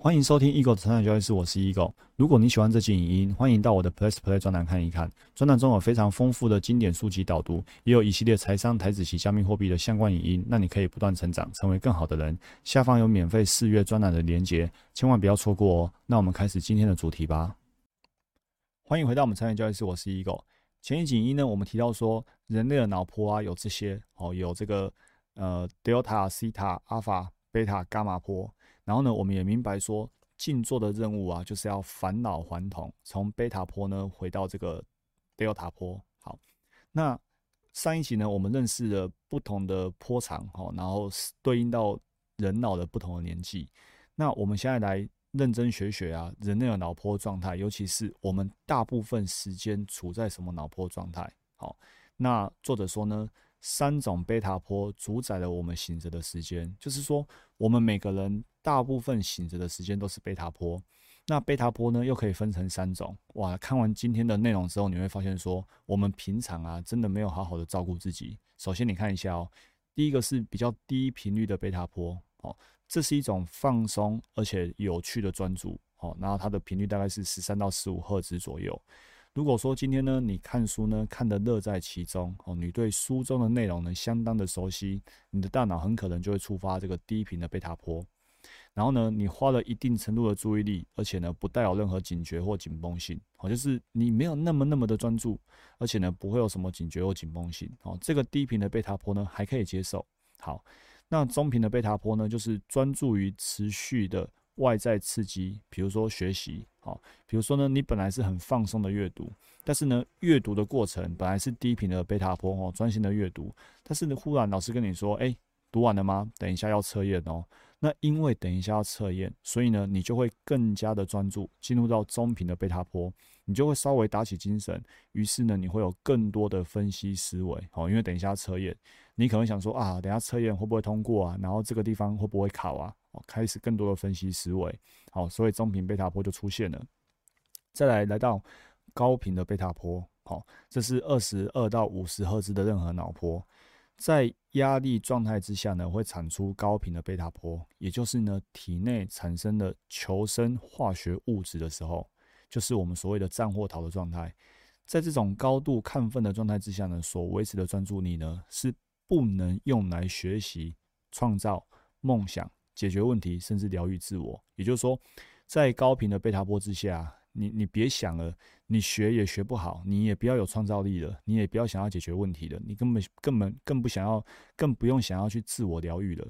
欢迎收听 Eagle 的成长交易室，我是 Eagle。如果你喜欢这期影音，欢迎到我的 Plus Play 专栏看一看。专栏中有非常丰富的经典书籍导读，也有一系列财商、台子及加密货币的相关影音，让你可以不断成长，成为更好的人。下方有免费试阅专栏的连结，千万不要错过哦。那我们开始今天的主题吧。欢迎回到我们成长交易室，我是 Eagle。前一集影音呢，我们提到说，人类的脑波啊，有这些哦，有这个呃 Delta、Theta、Alpha、Beta、伽马波。然后呢，我们也明白说，静坐的任务啊，就是要返老还童，从贝塔坡呢回到这个德尔塔坡。好，那上一集呢，我们认识了不同的坡长，哈，然后对应到人脑的不同的年纪。那我们现在来认真学学啊，人类的脑波状态，尤其是我们大部分时间处在什么脑波状态？好，那作者说呢，三种贝塔波主宰了我们醒着的时间，就是说，我们每个人。大部分醒着的时间都是贝塔波，那贝塔波呢又可以分成三种。哇，看完今天的内容之后，你会发现说，我们平常啊真的没有好好的照顾自己。首先你看一下哦，第一个是比较低频率的贝塔波，哦，这是一种放松而且有趣的专注，哦，然后它的频率大概是十三到十五赫兹左右。如果说今天呢你看书呢看得乐在其中，哦，你对书中的内容呢相当的熟悉，你的大脑很可能就会触发这个低频的贝塔波。然后呢，你花了一定程度的注意力，而且呢，不带有任何警觉或紧绷性，好，就是你没有那么那么的专注，而且呢，不会有什么警觉或紧绷性，好，这个低频的贝塔波呢，还可以接受。好，那中频的贝塔波呢，就是专注于持续的外在刺激，比如说学习，好，比如说呢，你本来是很放松的阅读，但是呢，阅读的过程本来是低频的贝塔波哦，专心的阅读，但是呢，忽然老师跟你说，哎，读完了吗？等一下要测验哦。那因为等一下要测验，所以呢，你就会更加的专注，进入到中频的贝塔波，你就会稍微打起精神，于是呢，你会有更多的分析思维，好，因为等一下测验，你可能想说啊，等下测验会不会通过啊？然后这个地方会不会考啊？哦，开始更多的分析思维，好，所以中频贝塔波就出现了。再来来到高频的贝塔波，好，这是二十二到五十赫兹的任何脑波。在压力状态之下呢，会产出高频的贝塔波，也就是呢，体内产生的求生化学物质的时候，就是我们所谓的战或逃的状态。在这种高度亢奋的状态之下呢，所维持的专注力呢，是不能用来学习、创造、梦想、解决问题，甚至疗愈自我。也就是说，在高频的贝塔波之下。你你别想了，你学也学不好，你也不要有创造力了，你也不要想要解决问题了，你根本根本更不想要，更不用想要去自我疗愈了。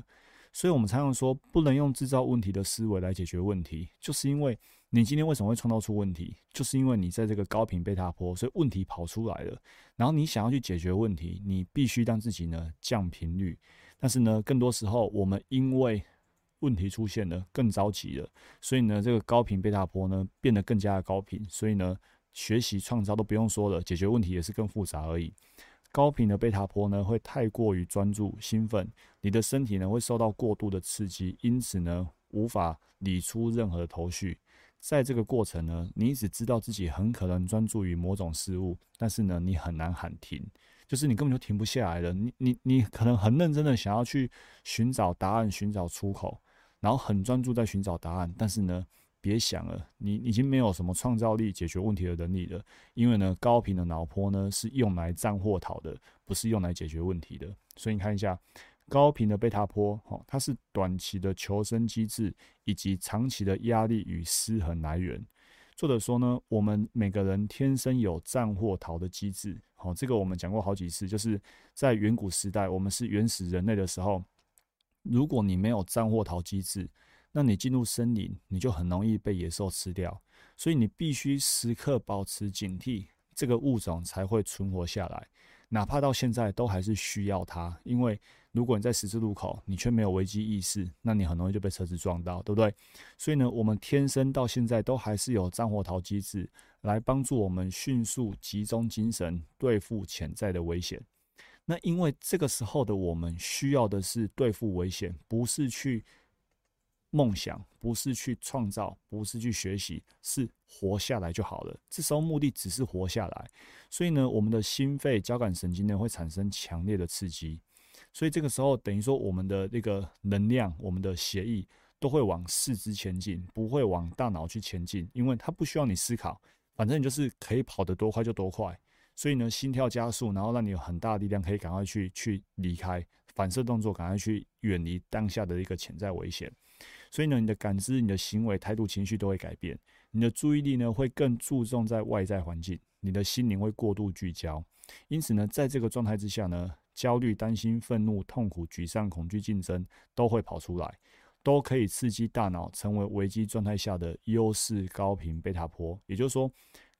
所以，我们常常说，不能用制造问题的思维来解决问题，就是因为你今天为什么会创造出问题，就是因为你在这个高频贝塔波，所以问题跑出来了。然后你想要去解决问题，你必须让自己呢降频率。但是呢，更多时候我们因为问题出现了，更着急了，所以呢，这个高频贝塔波呢变得更加的高频，所以呢，学习创造都不用说了，解决问题也是更复杂而已。高频的贝塔波呢会太过于专注、兴奋，你的身体呢会受到过度的刺激，因此呢无法理出任何的头绪。在这个过程呢，你只知道自己很可能专注于某种事物，但是呢，你很难喊停，就是你根本就停不下来了。你你你可能很认真的想要去寻找答案、寻找出口。然后很专注在寻找答案，但是呢，别想了，你已经没有什么创造力、解决问题的能力了。因为呢，高频的脑波呢是用来战或逃的，不是用来解决问题的。所以你看一下，高频的贝塔波，哈，它是短期的求生机制，以及长期的压力与失衡来源。作者说呢，我们每个人天生有战或逃的机制，好，这个我们讲过好几次，就是在远古时代，我们是原始人类的时候。如果你没有战或逃机制，那你进入森林，你就很容易被野兽吃掉。所以你必须时刻保持警惕，这个物种才会存活下来。哪怕到现在都还是需要它，因为如果你在十字路口，你却没有危机意识，那你很容易就被车子撞到，对不对？所以呢，我们天生到现在都还是有战或逃机制，来帮助我们迅速集中精神对付潜在的危险。那因为这个时候的我们需要的是对付危险，不是去梦想，不是去创造，不是去学习，是活下来就好了。这时候目的只是活下来，所以呢，我们的心肺交感神经呢会产生强烈的刺激，所以这个时候等于说我们的那个能量，我们的血液都会往四肢前进，不会往大脑去前进，因为它不需要你思考，反正你就是可以跑得多快就多快。所以呢，心跳加速，然后让你有很大的力量可以赶快去去离开反射动作，赶快去远离当下的一个潜在危险。所以呢，你的感知、你的行为、态度、情绪都会改变，你的注意力呢会更注重在外在环境，你的心灵会过度聚焦。因此呢，在这个状态之下呢，焦虑、担心、愤怒、痛苦、沮丧、恐惧、竞争都会跑出来，都可以刺激大脑成为危机状态下的优势高频贝塔波。也就是说。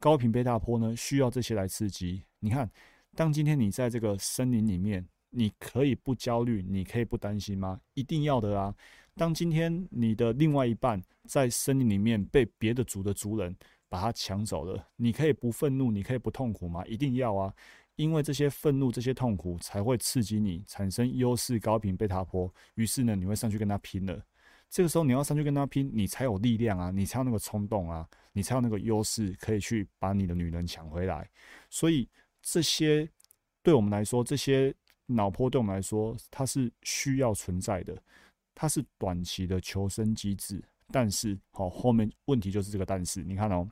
高频贝塔波呢，需要这些来刺激。你看，当今天你在这个森林里面，你可以不焦虑，你可以不担心吗？一定要的啊！当今天你的另外一半在森林里面被别的族的族人把他抢走了，你可以不愤怒，你可以不痛苦吗？一定要啊！因为这些愤怒、这些痛苦才会刺激你产生优势高频贝塔波，于是呢，你会上去跟他拼了。这个时候你要上去跟他拼，你才有力量啊，你才有那个冲动啊，你才有那个优势，可以去把你的女人抢回来。所以这些对我们来说，这些脑波对我们来说，它是需要存在的，它是短期的求生机制。但是，好，后面问题就是这个但是，你看哦，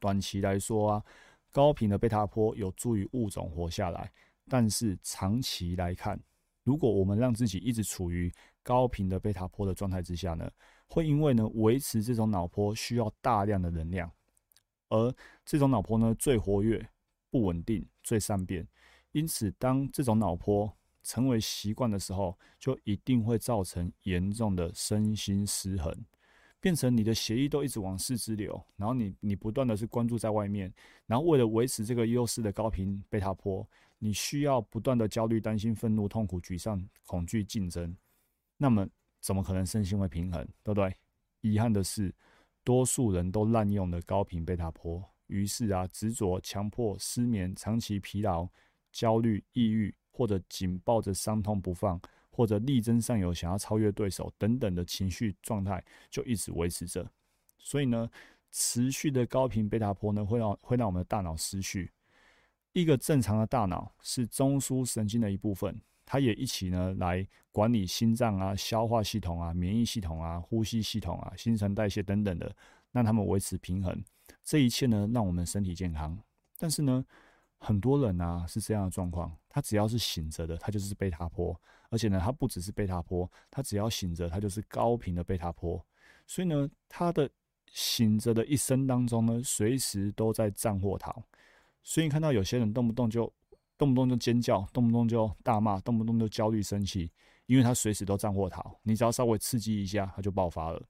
短期来说啊，高频的贝塔波有助于物种活下来，但是长期来看，如果我们让自己一直处于高频的贝塔波的状态之下呢，会因为呢维持这种脑波需要大量的能量，而这种脑波呢最活跃、不稳定、最善变，因此当这种脑波成为习惯的时候，就一定会造成严重的身心失衡，变成你的血液都一直往四肢流，然后你你不断的是关注在外面，然后为了维持这个优势的高频贝塔波，你需要不断的焦虑、担心、愤怒、痛苦、沮丧、恐惧、竞争。那么怎么可能身心会平衡，对不对？遗憾的是，多数人都滥用了高频贝塔波，于是啊，执着、强迫、失眠、长期疲劳、焦虑、抑郁，或者紧抱着伤痛不放，或者力争上游，想要超越对手等等的情绪状态，就一直维持着。所以呢，持续的高频贝塔波呢，会让会让我们的大脑失序。一个正常的大脑是中枢神经的一部分。它也一起呢来管理心脏啊、消化系统啊、免疫系统啊、呼吸系统啊、新陈代谢等等的，让他们维持平衡。这一切呢，让我们身体健康。但是呢，很多人啊是这样的状况，他只要是醒着的，他就是贝塔波，而且呢，他不只是贝塔波，他只要醒着，他就是高频的贝塔波。所以呢，他的醒着的一生当中呢，随时都在战或逃。所以看到有些人动不动就。动不动就尖叫，动不动就大骂，动不动就焦虑生气，因为他随时都战或逃。你只要稍微刺激一下，他就爆发了。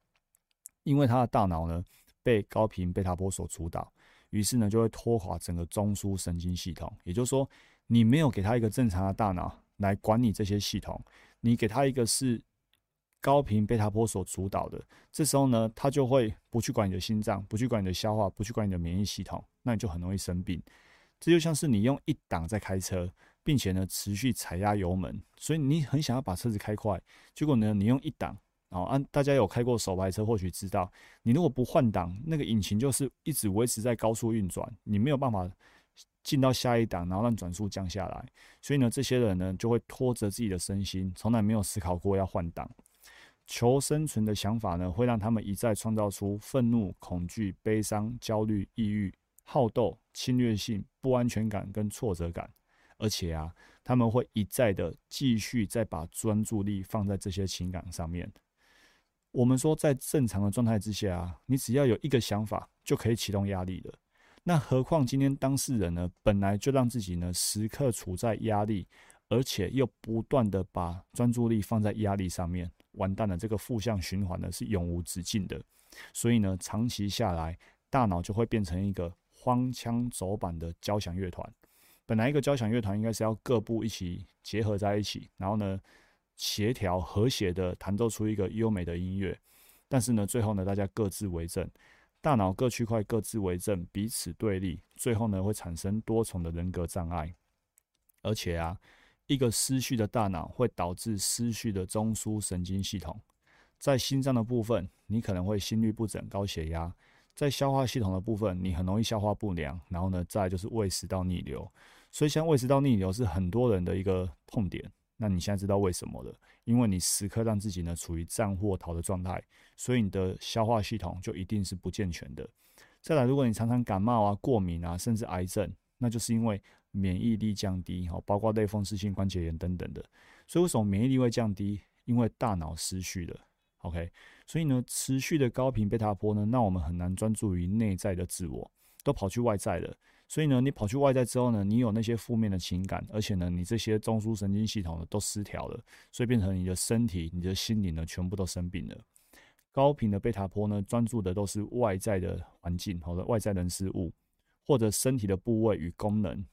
因为他的大脑呢被高频贝塔波所主导，于是呢就会拖垮整个中枢神经系统。也就是说，你没有给他一个正常的大脑来管理这些系统，你给他一个是高频贝塔波所主导的，这时候呢，他就会不去管你的心脏，不去管你的消化，不去管你的免疫系统，那你就很容易生病。这就像是你用一档在开车，并且呢持续踩压油门，所以你很想要把车子开快，结果呢你用一档，然后按大家有开过手排车或许知道，你如果不换挡，那个引擎就是一直维持在高速运转，你没有办法进到下一档，然后让转速降下来。所以呢这些人呢就会拖着自己的身心，从来没有思考过要换挡，求生存的想法呢会让他们一再创造出愤怒、恐惧、悲伤、焦虑、抑郁。好斗、侵略性、不安全感跟挫折感，而且啊，他们会一再的继续再把专注力放在这些情感上面。我们说，在正常的状态之下，你只要有一个想法就可以启动压力的。那何况今天当事人呢，本来就让自己呢时刻处在压力，而且又不断的把专注力放在压力上面，完蛋了，这个负向循环呢是永无止境的。所以呢，长期下来，大脑就会变成一个。荒腔走板的交响乐团，本来一个交响乐团应该是要各部一起结合在一起，然后呢协调和谐的弹奏出一个优美的音乐。但是呢，最后呢大家各自为政，大脑各区块各自为政，彼此对立，最后呢会产生多重的人格障碍。而且啊，一个失序的大脑会导致失序的中枢神经系统，在心脏的部分，你可能会心律不整、高血压。在消化系统的部分，你很容易消化不良，然后呢，再就是胃食道逆流。所以，像胃食道逆流是很多人的一个痛点。那你现在知道为什么了？因为你时刻让自己呢处于战或逃的状态，所以你的消化系统就一定是不健全的。再来，如果你常常感冒啊、过敏啊，甚至癌症，那就是因为免疫力降低，哈，包括类风湿性关节炎等等的。所以为什么免疫力会降低？因为大脑失序了。OK，所以呢，持续的高频贝塔波呢，让我们很难专注于内在的自我，都跑去外在了。所以呢，你跑去外在之后呢，你有那些负面的情感，而且呢，你这些中枢神经系统呢都失调了，所以变成你的身体、你的心灵呢，全部都生病了。高频的贝塔波呢，专注的都是外在的环境，好的外在人事物，或者身体的部位与功能。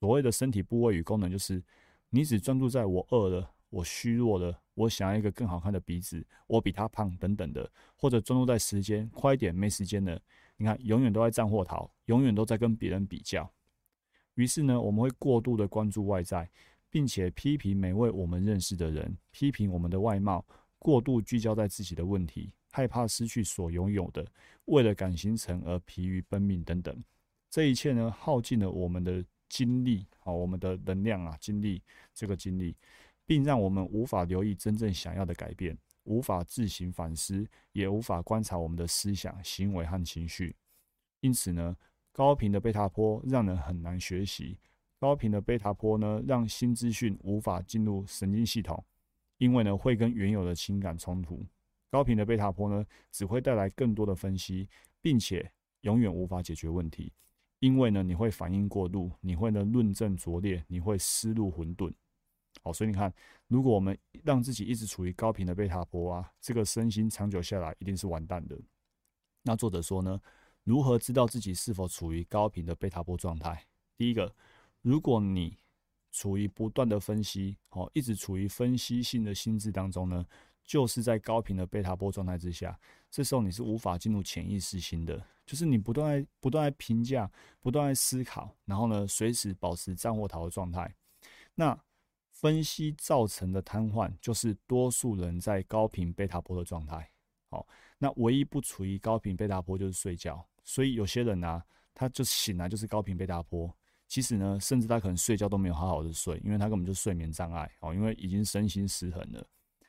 所谓的身体部位与功能，就是你只专注在我饿了。我虚弱了，我想要一个更好看的鼻子，我比他胖等等的，或者专注在时间，快一点，没时间了。你看，永远都在战或逃，永远都在跟别人比较。于是呢，我们会过度的关注外在，并且批评每位我们认识的人，批评我们的外貌，过度聚焦在自己的问题，害怕失去所拥有的，为了赶行程而疲于奔命等等。这一切呢，耗尽了我们的精力，好，我们的能量啊，精力这个精力。并让我们无法留意真正想要的改变，无法自行反思，也无法观察我们的思想、行为和情绪。因此呢，高频的贝塔波让人很难学习。高频的贝塔波呢，让新资讯无法进入神经系统，因为呢，会跟原有的情感冲突。高频的贝塔波呢，只会带来更多的分析，并且永远无法解决问题，因为呢，你会反应过度，你会呢论证拙劣，你会思路混沌。所以你看，如果我们让自己一直处于高频的贝塔波啊，这个身心长久下来一定是完蛋的。那作者说呢，如何知道自己是否处于高频的贝塔波状态？第一个，如果你处于不断的分析，哦，一直处于分析性的心智当中呢，就是在高频的贝塔波状态之下，这时候你是无法进入潜意识心的，就是你不断在不断在评价，不断在思考，然后呢，随时保持战或逃的状态。那分析造成的瘫痪，就是多数人在高频贝塔波的状态。好，那唯一不处于高频贝塔波就是睡觉。所以有些人呢，他就醒来就是高频贝塔波。其实呢，甚至他可能睡觉都没有好好的睡，因为他根本就睡眠障碍。哦，因为已经身心失衡了。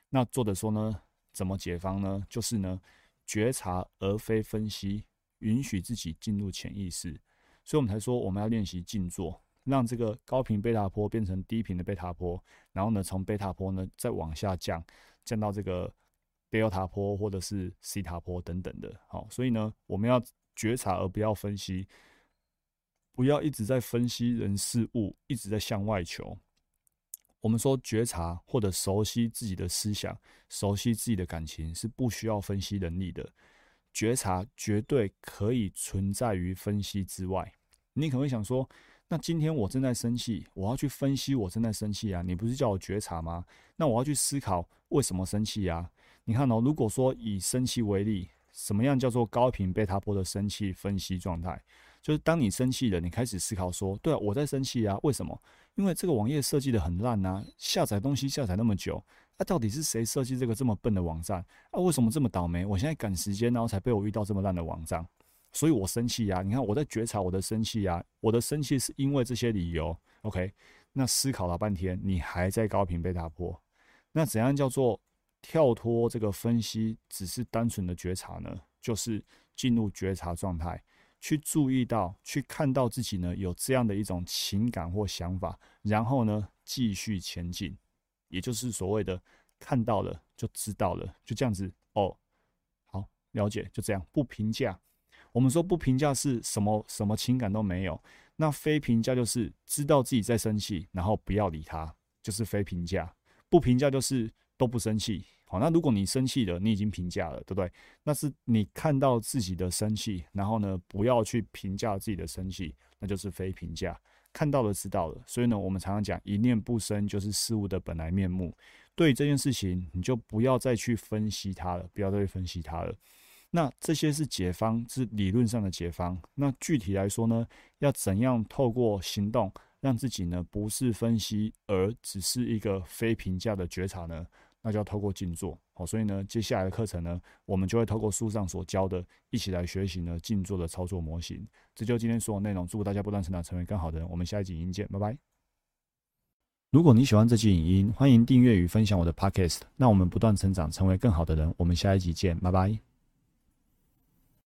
那作者说呢，怎么解方呢？就是呢，觉察而非分析，允许自己进入潜意识。所以我们才说，我们要练习静坐。让这个高频贝塔波变成低频的贝塔波，然后呢，从贝塔波呢再往下降，降到这个贝塔波或者是西塔波等等的。好，所以呢，我们要觉察而不要分析，不要一直在分析人事物，一直在向外求。我们说觉察或者熟悉自己的思想，熟悉自己的感情是不需要分析能力的。觉察绝对可以存在于分析之外。你可能会想说。那今天我正在生气，我要去分析我正在生气啊！你不是叫我觉察吗？那我要去思考为什么生气啊？你看哦，如果说以生气为例，什么样叫做高频贝塔波的生气分析状态？就是当你生气了，你开始思考说，对啊，我在生气啊，为什么？因为这个网页设计的很烂呐，下载东西下载那么久，那到底是谁设计这个这么笨的网站啊？为什么这么倒霉？我现在赶时间，然后才被我遇到这么烂的网站。所以我生气呀！你看我在觉察我的生气呀，我的生气是因为这些理由。OK，那思考了半天，你还在高频被打破。那怎样叫做跳脱这个分析，只是单纯的觉察呢？就是进入觉察状态，去注意到、去看到自己呢有这样的一种情感或想法，然后呢继续前进，也就是所谓的看到了就知道了，就这样子哦。好，了解，就这样，不评价。我们说不评价是什么什么情感都没有，那非评价就是知道自己在生气，然后不要理他，就是非评价。不评价就是都不生气。好，那如果你生气了，你已经评价了，对不对？那是你看到自己的生气，然后呢，不要去评价自己的生气，那就是非评价。看到了，知道了。所以呢，我们常常讲一念不生就是事物的本来面目。对这件事情，你就不要再去分析它了，不要再去分析它了。那这些是解方，是理论上的解方。那具体来说呢，要怎样透过行动让自己呢不是分析，而只是一个非评价的觉察呢？那就要透过静坐。好，所以呢，接下来的课程呢，我们就会透过书上所教的，一起来学习呢静坐的操作模型。这就今天所有内容。祝大家不断成长，成为更好的人。我们下一集影见，拜拜。如果你喜欢这期影音，欢迎订阅与分享我的 Podcast。那我们不断成长，成为更好的人。我们下一集见，拜拜。